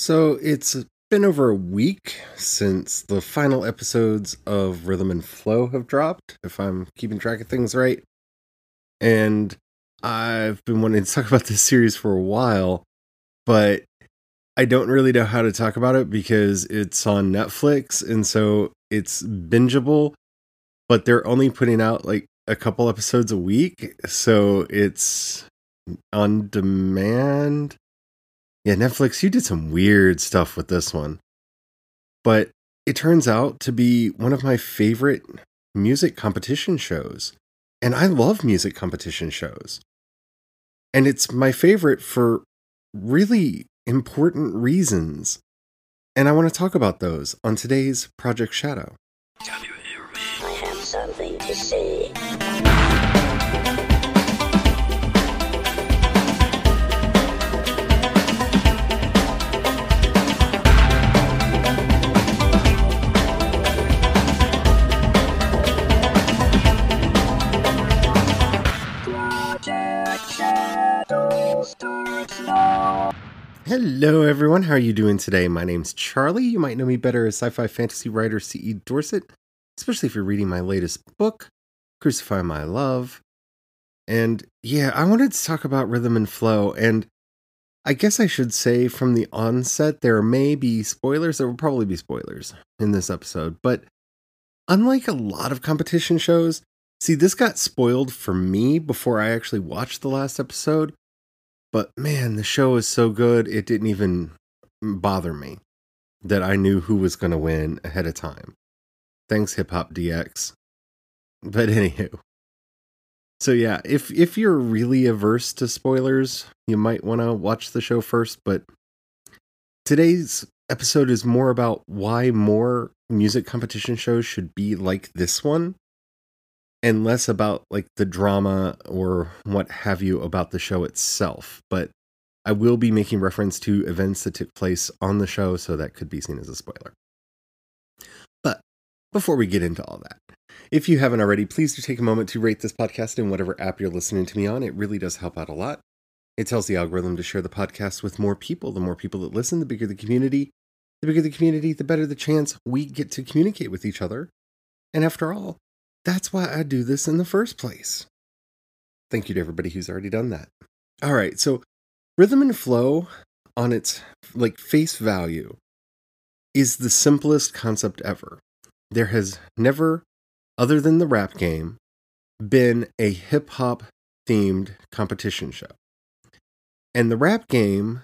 So it's been over a week since the final episodes of Rhythm and Flow have dropped, if I'm keeping track of things right. And I've been wanting to talk about this series for a while, but I don't really know how to talk about it because it's on Netflix and so it's bingeable, but they're only putting out like a couple episodes a week. So it's on demand yeah, Netflix, you did some weird stuff with this one. But it turns out to be one of my favorite music competition shows. And I love music competition shows. And it's my favorite for really important reasons. And I want to talk about those on today's Project Shadow. Hello, everyone. How are you doing today? My name's Charlie. You might know me better as sci fi fantasy writer C.E. Dorset, especially if you're reading my latest book, Crucify My Love. And yeah, I wanted to talk about rhythm and flow. And I guess I should say from the onset, there may be spoilers. There will probably be spoilers in this episode. But unlike a lot of competition shows, see, this got spoiled for me before I actually watched the last episode but man, the show is so good, it didn't even bother me that I knew who was going to win ahead of time. Thanks, Hip Hop DX. But anywho. So yeah, if if you're really averse to spoilers, you might want to watch the show first, but today's episode is more about why more music competition shows should be like this one and less about like the drama or what have you about the show itself. But I will be making reference to events that took place on the show, so that could be seen as a spoiler. But before we get into all that, if you haven't already, please do take a moment to rate this podcast in whatever app you're listening to me on. It really does help out a lot. It tells the algorithm to share the podcast with more people. The more people that listen, the bigger the community. The bigger the community, the better the chance we get to communicate with each other. And after all, that's why I do this in the first place. Thank you to everybody who's already done that. All right, so rhythm and flow on its like face value is the simplest concept ever. There has never other than the rap game been a hip hop themed competition show. And the rap game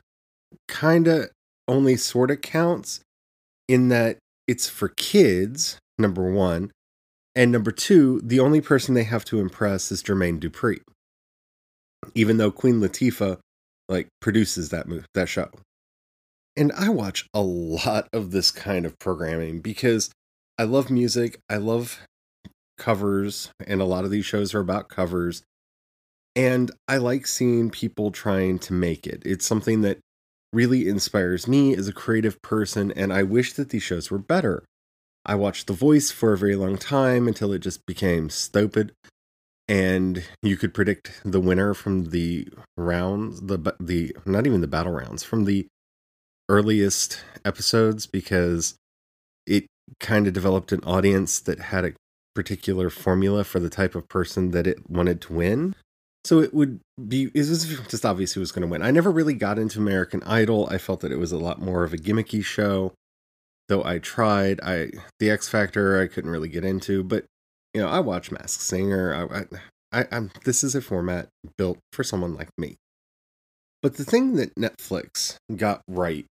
kind of only sort of counts in that it's for kids, number 1, and number two, the only person they have to impress is Jermaine Dupri, even though Queen Latifah like produces that that show. And I watch a lot of this kind of programming because I love music. I love covers, and a lot of these shows are about covers. And I like seeing people trying to make it. It's something that really inspires me as a creative person, and I wish that these shows were better. I watched The Voice for a very long time until it just became stupid. And you could predict the winner from the rounds, the the not even the battle rounds, from the earliest episodes because it kind of developed an audience that had a particular formula for the type of person that it wanted to win. So it would be it was just obvious who was going to win. I never really got into American Idol. I felt that it was a lot more of a gimmicky show though I tried. I the X Factor I couldn't really get into, but you know I watch Masked Singer. I, I, I'm this is a format built for someone like me. But the thing that Netflix got right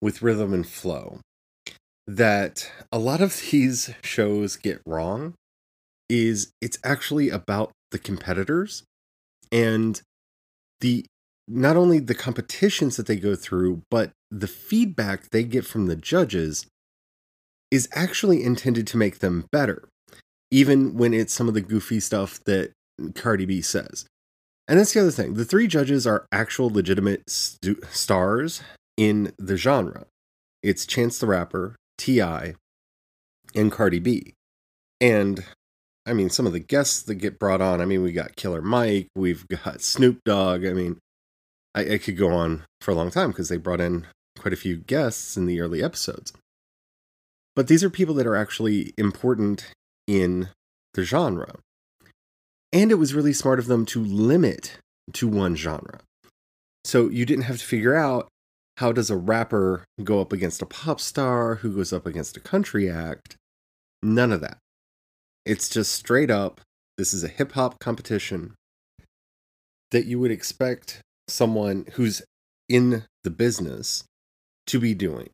with rhythm and flow that a lot of these shows get wrong is it's actually about the competitors and the not only the competitions that they go through but the feedback they get from the judges is actually intended to make them better, even when it's some of the goofy stuff that Cardi B says. And that's the other thing. The three judges are actual legitimate st- stars in the genre. It's Chance the Rapper, T.I., and Cardi B. And I mean, some of the guests that get brought on, I mean, we got Killer Mike, we've got Snoop Dogg. I mean, I, I could go on for a long time because they brought in quite a few guests in the early episodes. But these are people that are actually important in the genre. And it was really smart of them to limit to one genre. So you didn't have to figure out how does a rapper go up against a pop star who goes up against a country act. None of that. It's just straight up this is a hip hop competition that you would expect someone who's in the business to be doing.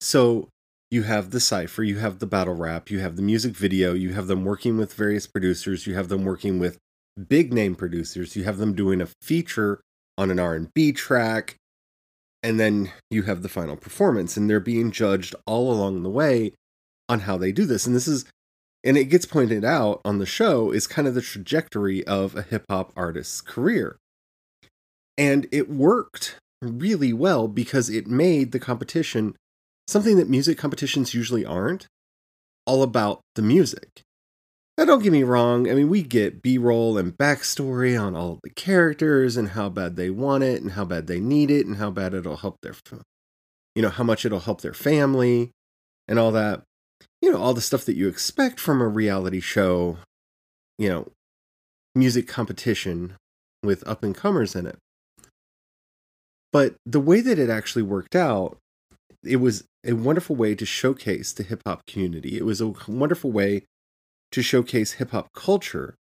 So you have the cipher, you have the battle rap, you have the music video, you have them working with various producers, you have them working with big name producers, you have them doing a feature on an R&B track, and then you have the final performance and they're being judged all along the way on how they do this. And this is and it gets pointed out on the show is kind of the trajectory of a hip hop artist's career. And it worked really well because it made the competition something that music competitions usually aren't all about the music. Now, don't get me wrong, I mean, we get B roll and backstory on all the characters and how bad they want it and how bad they need it and how bad it'll help their, you know, how much it'll help their family and all that. You know, all the stuff that you expect from a reality show, you know, music competition with up and comers in it. But the way that it actually worked out, it was a wonderful way to showcase the hip hop community. It was a wonderful way to showcase hip hop culture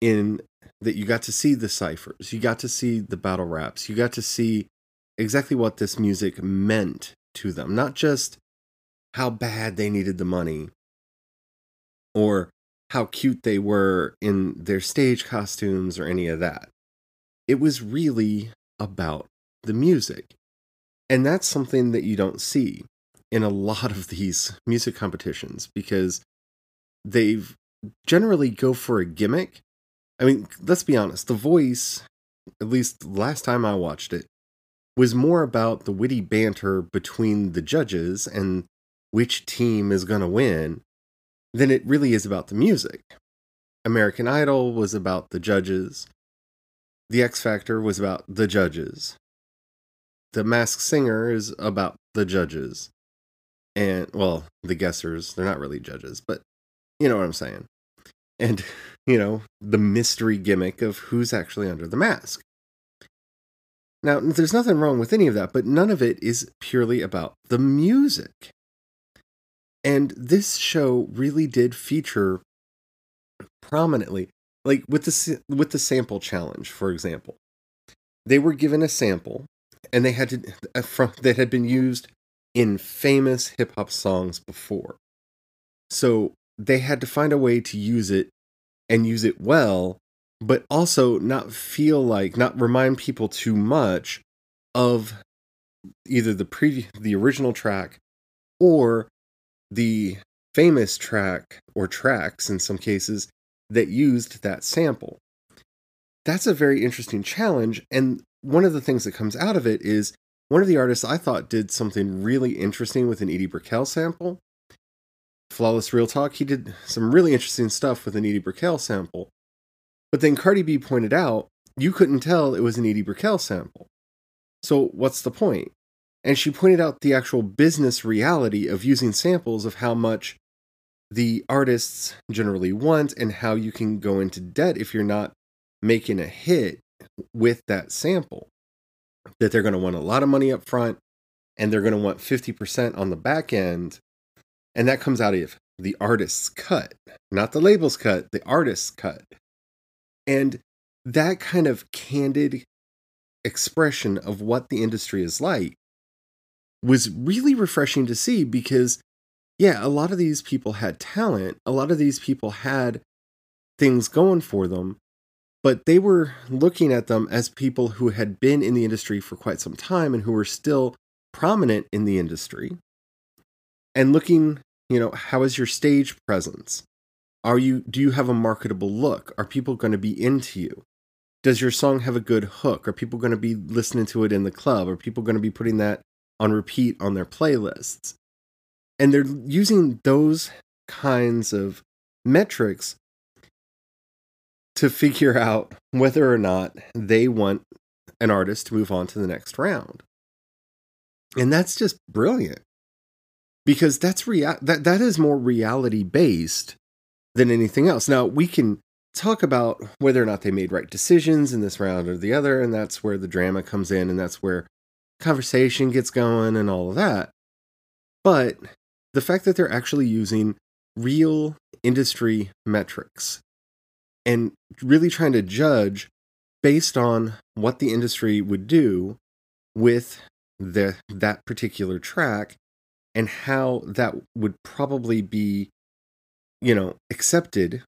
in that you got to see the ciphers, you got to see the battle raps, you got to see exactly what this music meant to them, not just how bad they needed the money or how cute they were in their stage costumes or any of that. It was really about the music. And that's something that you don't see in a lot of these music competitions because they've generally go for a gimmick. I mean, let's be honest, The Voice, at least last time I watched it, was more about the witty banter between the judges and which team is going to win than it really is about the music. American Idol was about the judges. The X Factor was about the judges. The Masked Singer is about the judges. And, well, the guessers, they're not really judges, but you know what I'm saying. And, you know, the mystery gimmick of who's actually under the mask. Now, there's nothing wrong with any of that, but none of it is purely about the music. And this show really did feature prominently, like with the with the sample challenge, for example. They were given a sample, and they had to uh, that had been used in famous hip hop songs before. So they had to find a way to use it and use it well, but also not feel like, not remind people too much of either the pre the original track or the famous track or tracks in some cases that used that sample. That's a very interesting challenge. And one of the things that comes out of it is one of the artists I thought did something really interesting with an Edie Brickell sample. Flawless Real Talk, he did some really interesting stuff with an Edie Brickell sample. But then Cardi B pointed out you couldn't tell it was an Edie Brickell sample. So what's the point? And she pointed out the actual business reality of using samples of how much the artists generally want and how you can go into debt if you're not making a hit with that sample. That they're going to want a lot of money up front and they're going to want 50% on the back end and that comes out of the artist's cut, not the label's cut, the artist's cut. And that kind of candid expression of what the industry is like was really refreshing to see because, yeah, a lot of these people had talent, a lot of these people had things going for them, but they were looking at them as people who had been in the industry for quite some time and who were still prominent in the industry and looking you know how is your stage presence? Are you do you have a marketable look? Are people going to be into you? Does your song have a good hook? Are people going to be listening to it in the club? Are people going to be putting that on repeat on their playlists? And they're using those kinds of metrics to figure out whether or not they want an artist to move on to the next round And that's just brilliant. Because that's rea- that that is more reality based than anything else. Now, we can talk about whether or not they made right decisions in this round or the other, and that's where the drama comes in and that's where conversation gets going and all of that. But the fact that they're actually using real industry metrics and really trying to judge based on what the industry would do with the that particular track and how that would probably be you know accepted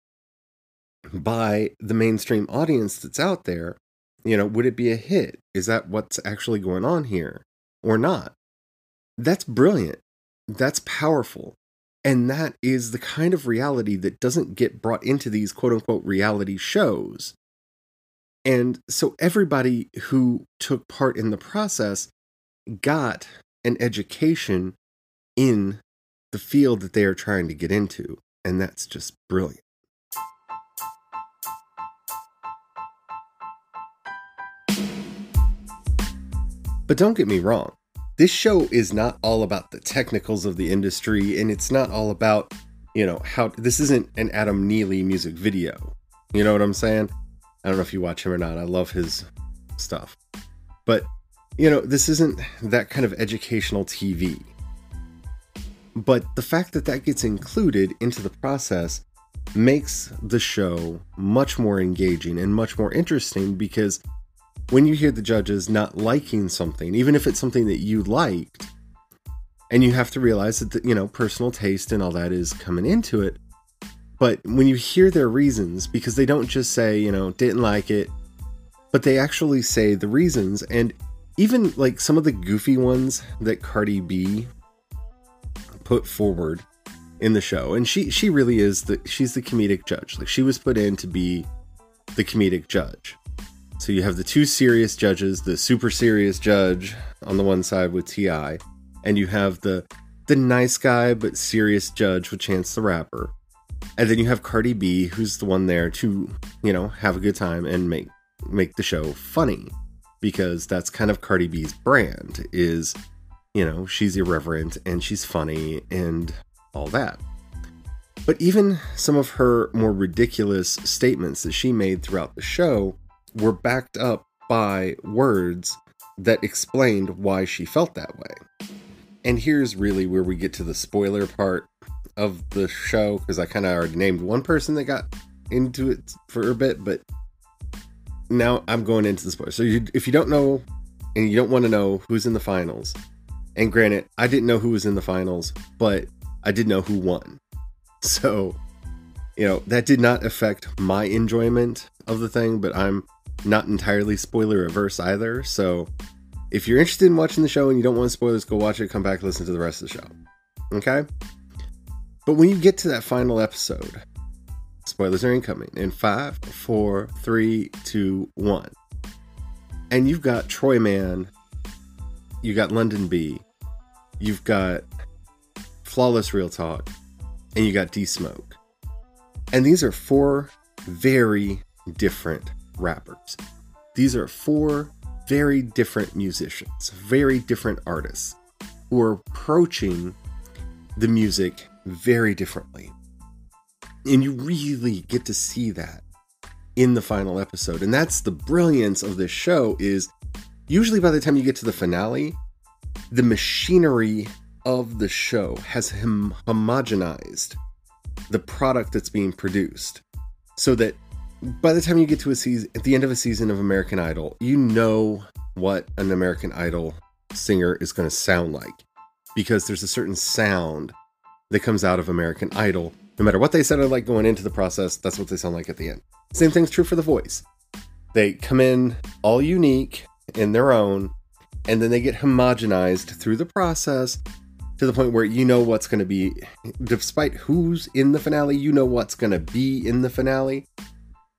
by the mainstream audience that's out there. You know would it be a hit? Is that what's actually going on here or not? That's brilliant. That's powerful and that is the kind of reality that doesn't get brought into these quote unquote reality shows. And so everybody who took part in the process got an education in the field that they are trying to get into. And that's just brilliant. But don't get me wrong, this show is not all about the technicals of the industry and it's not all about you know how this isn't an adam neely music video. You know what i'm saying? I don't know if you watch him or not. I love his stuff. But you know this isn't that kind of educational tv but the fact that that gets included into the process makes the show much more engaging and much more interesting because when you hear the judges not liking something, even if it's something that you liked, and you have to realize that, the, you know, personal taste and all that is coming into it. But when you hear their reasons, because they don't just say, you know, didn't like it, but they actually say the reasons. And even like some of the goofy ones that Cardi B put forward in the show. And she she really is the she's the comedic judge. Like she was put in to be the comedic judge. So you have the two serious judges, the super serious judge on the one side with T.I., and you have the the nice guy but serious judge with Chance the Rapper. And then you have Cardi B, who's the one there to, you know, have a good time and make make the show funny. Because that's kind of Cardi B's brand is, you know, she's irreverent and she's funny and all that. But even some of her more ridiculous statements that she made throughout the show were backed up by words that explained why she felt that way. And here's really where we get to the spoiler part of the show because I kind of already named one person that got into it for a bit, but now I'm going into the spoiler. So you, if you don't know and you don't want to know who's in the finals, and granted, I didn't know who was in the finals, but I did know who won. So, you know, that did not affect my enjoyment of the thing, but I'm not entirely spoiler averse either. So if you're interested in watching the show and you don't want spoilers, go watch it, come back, listen to the rest of the show. Okay? But when you get to that final episode, spoilers are incoming in five, four, three, two, one. And you've got Troy Man, you got Londynn B, you've got Flawless Real Talk, and you got D Smoke. And these are four very different rappers. These are four very different musicians, very different artists who are approaching the music very differently. And you really get to see that in the final episode. And that's the brilliance of this show is usually by the time you get to the finale, the machinery of the show has hom- homogenized the product that's being produced so that by the time you get to a season at the end of a season of American Idol, you know what an American Idol singer is going to sound like because there's a certain sound that comes out of American Idol. No matter what they sounded like going into the process, that's what they sound like at the end. Same thing's true for the voice. They come in all unique in their own, and then they get homogenized through the process to the point where you know what's going to be, despite who's in the finale, you know what's going to be in the finale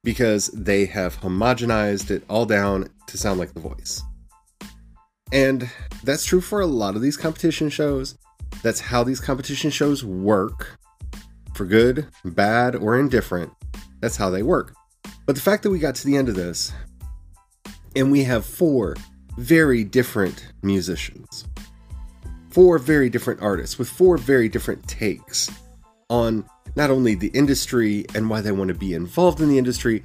because they have homogenized it all down to sound like the voice. And that's true for a lot of these competition shows. That's how these competition shows work. For good, bad, or indifferent, that's how they work. But the fact that we got to the end of this and we have four very different musicians four very different artists with four very different takes on not only the industry and why they want to be involved in the industry,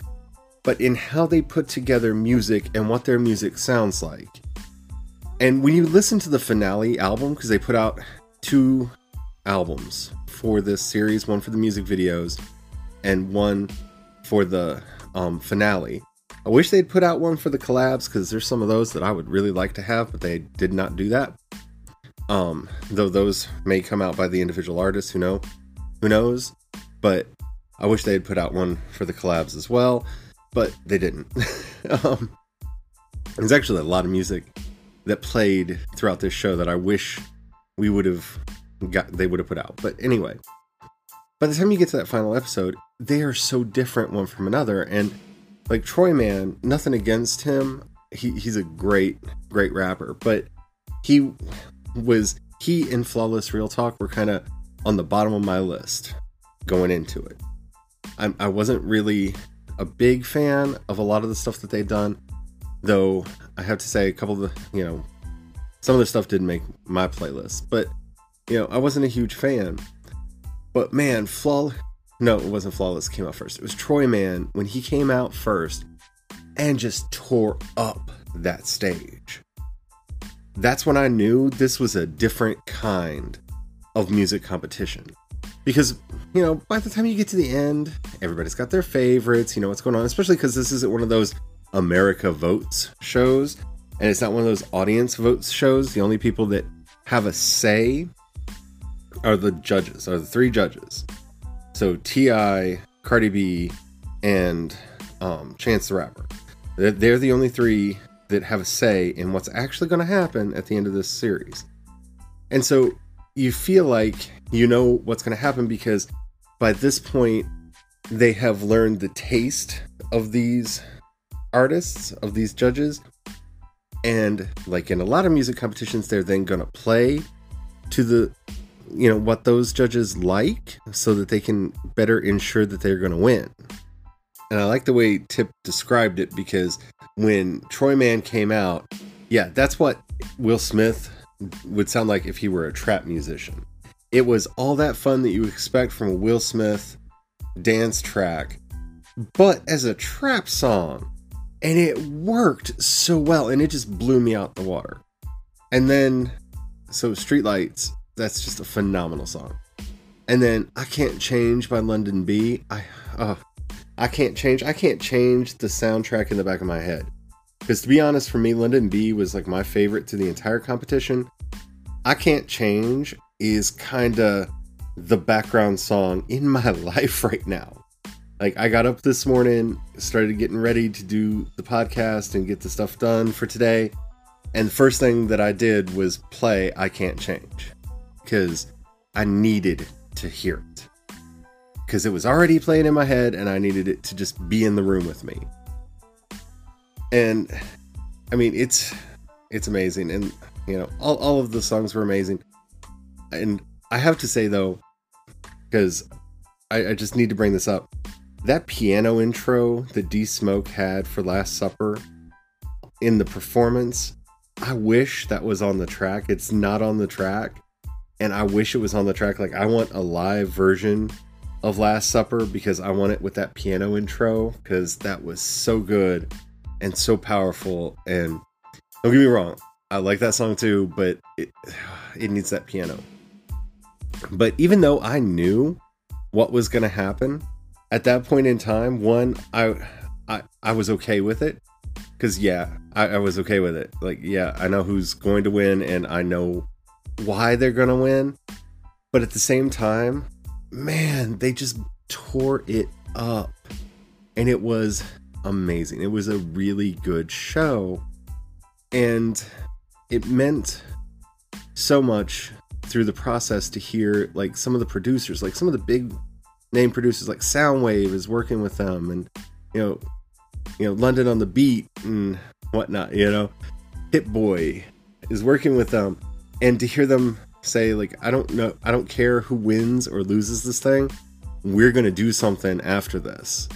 but in how they put together music and what their music sounds like. And when you listen to the finale album, because they put out two albums for this series one for the music videos and one for the um, finale. I wish they'd put out one for the collabs because there's some of those that I would really like to have, but they did not do that. Um, though those may come out by the individual artists, who know, who knows. But I wish they had put out one for the collabs as well, but they didn't. um, there's actually a lot of music that played throughout this show that I wish we would have got they would have put out. But anyway, by the time you get to that final episode, they are so different one from another. And like Troy Man, nothing against him. He, he's a great, great rapper, but he was he and Flawless Real Talk were kind of on the bottom of my list going into it. I, I wasn't really a big fan of a lot of the stuff that they'd done, though I have to say a couple of the, you know, some of the stuff didn't make my playlist, but you know, I wasn't a huge fan. But man, Flaw no, it wasn't Flawless came out first. It was Troy Man when he came out first and just tore up that stage. That's when I knew this was a different kind of music competition. Because, you know, by the time you get to the end, everybody's got their favorites, you know what's going on, especially because this isn't one of those America Votes shows, and it's not one of those audience votes shows. The only people that have a say are the judges, are the three judges. So T.I., Cardi B, and um, Chance the Rapper. They're the only three that have a say in what's actually going to happen at the end of this series. And so you feel like you know what's going to happen because by this point, they have learned the taste of these artists, of these judges. And like in a lot of music competitions, they're then going to play to the you know what those judges like so that they can better ensure that they're going to win and i like the way tip described it because when troy man came out yeah that's what will smith would sound like if he were a trap musician it was all that fun that you expect from a will smith dance track but as a trap song and it worked so well and it just blew me out the water and then so streetlights that's just a phenomenal song. And then I Can't Change by Londynn B. I uh, I can't change. I can't change the soundtrack in the back of my head. Because to be honest, for me, Londynn B was like my favorite to the entire competition. I Can't Change is kind of the background song in my life right now. Like, I got up this morning, started getting ready to do the podcast and get the stuff done for today. And the first thing that I did was play I Can't Change because I needed to hear it. Because it was already playing in my head and I needed it to just be in the room with me. And I mean, it's it's amazing. And you know, all, all of the songs were amazing. And I have to say though, because I, I just need to bring this up. That piano intro that D Smoke had for Last Supper in the performance, I wish that was on the track. It's not on the track and I wish it was on the track. Like I want a live version of Last Supper because I want it with that piano intro because that was so good and so powerful. And don't get me wrong, I like that song too, but it it needs that piano. But even though I knew what was going to happen at that point in time, one I I I was okay with it because yeah, I, I was okay with it. Like yeah, I know who's going to win, and I know why they're going to win. But at the same time, man, they just tore it up. And it was amazing. It was a really good show. And it meant so much through the process to hear like some of the producers, like some of the big name producers like Soundwave is working with them and you know you know London on the beat and whatnot, you know. Hit Boy is working with them and to hear them say like i don't know i don't care who wins or loses this thing we're going to do something after this.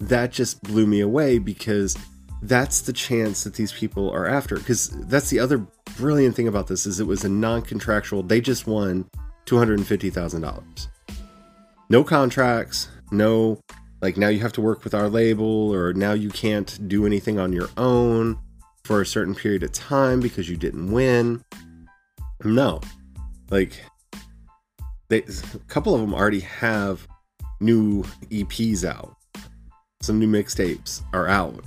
That just blew me away because that's the chance that these people are after. Because that's the other brilliant thing about this is it was a non-contractual they just won $250000 no contracts no like now you have to work with our label or now you can't do anything on your own for a certain period of time because you didn't win. No like they a couple of them already have new eps out some new mixtapes are out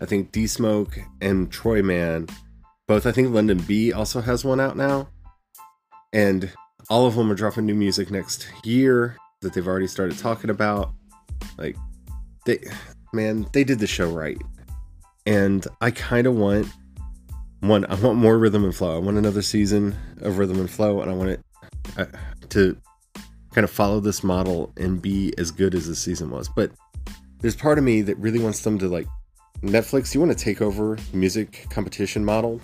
I think D Smoke and Troy Man, both. I think Londynn B also has one out now, and all of them are dropping new music next year that they've already started talking about. Like they, man, they did the show right, and I kind of want one. I want more rhythm and flow. I want another season of rhythm and flow, and I want it uh, to kind of follow this model and be as good as the season was. But there's part of me that really wants them to like Netflix, you want to take over music competition model?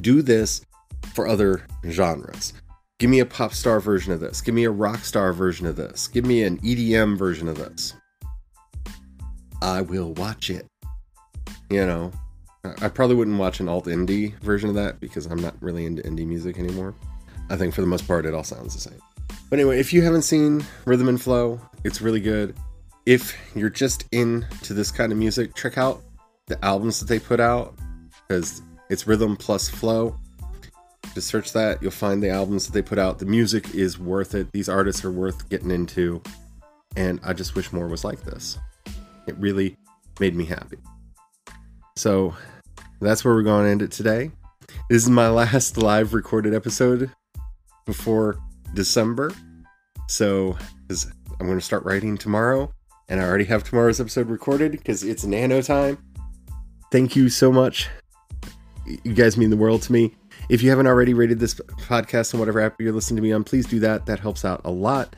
Do this for other genres. Give me a pop star version of this. Give me a rock star version of this. Give me an EDM version of this. I will watch it. You know, I probably wouldn't watch an alt indie version of that because I'm not really into indie music anymore. I think for the most part, it all sounds the same. But anyway, if you haven't seen Rhythm and Flow, it's really good if you're just into this kind of music, check out the albums that they put out because it's rhythm plus flow. Just search that, you'll find the albums that they put out. The music is worth it. These artists are worth getting into. And I just wish more was like this. It really made me happy. So that's where we're going to end it today. This is my last live recorded episode before December. So I'm going to start writing tomorrow and I already have tomorrow's episode recorded because it's nano time. Thank you so much. You guys mean the world to me. If you haven't already rated this podcast on whatever app you're listening to me on, please do that. That helps out a lot.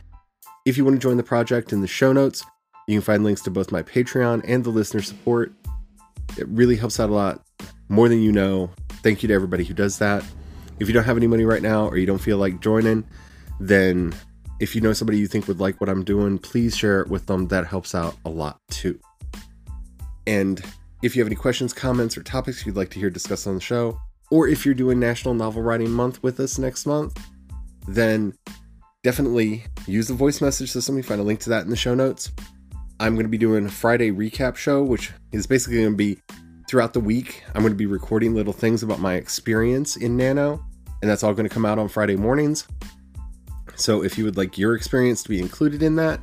If you want to join the project in the show notes, you can find links to both my Patreon and the listener support. It really helps out a lot, more than you know. Thank you to everybody who does that. If you don't have any money right now or you don't feel like joining, then if you know somebody you think would like what I'm doing, please share it with them. That helps out a lot too. And if you have any questions, comments, or topics you'd like to hear discussed on the show, or if you're doing National Novel Writing Month with us next month, then definitely use the voice message system. You find a link to that in the show notes. I'm going to be doing a Friday recap show, which is basically going to be throughout the week. I'm going to be recording little things about my experience in Nano, and that's all going to come out on Friday mornings. So if you would like your experience to be included in that,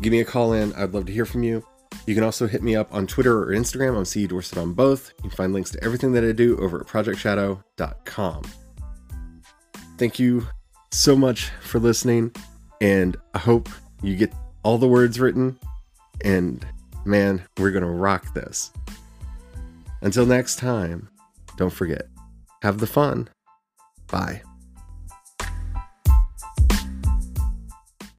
give me a call in. I'd love to hear from you. You can also hit me up on Twitter or Instagram. I'm C Dorset on both. You can find links to everything that I do over at projectshadow.com. Thank you so much for listening, and I hope you get all the words written. And man, we're going to rock this. Until next time, don't forget, have the fun. Bye.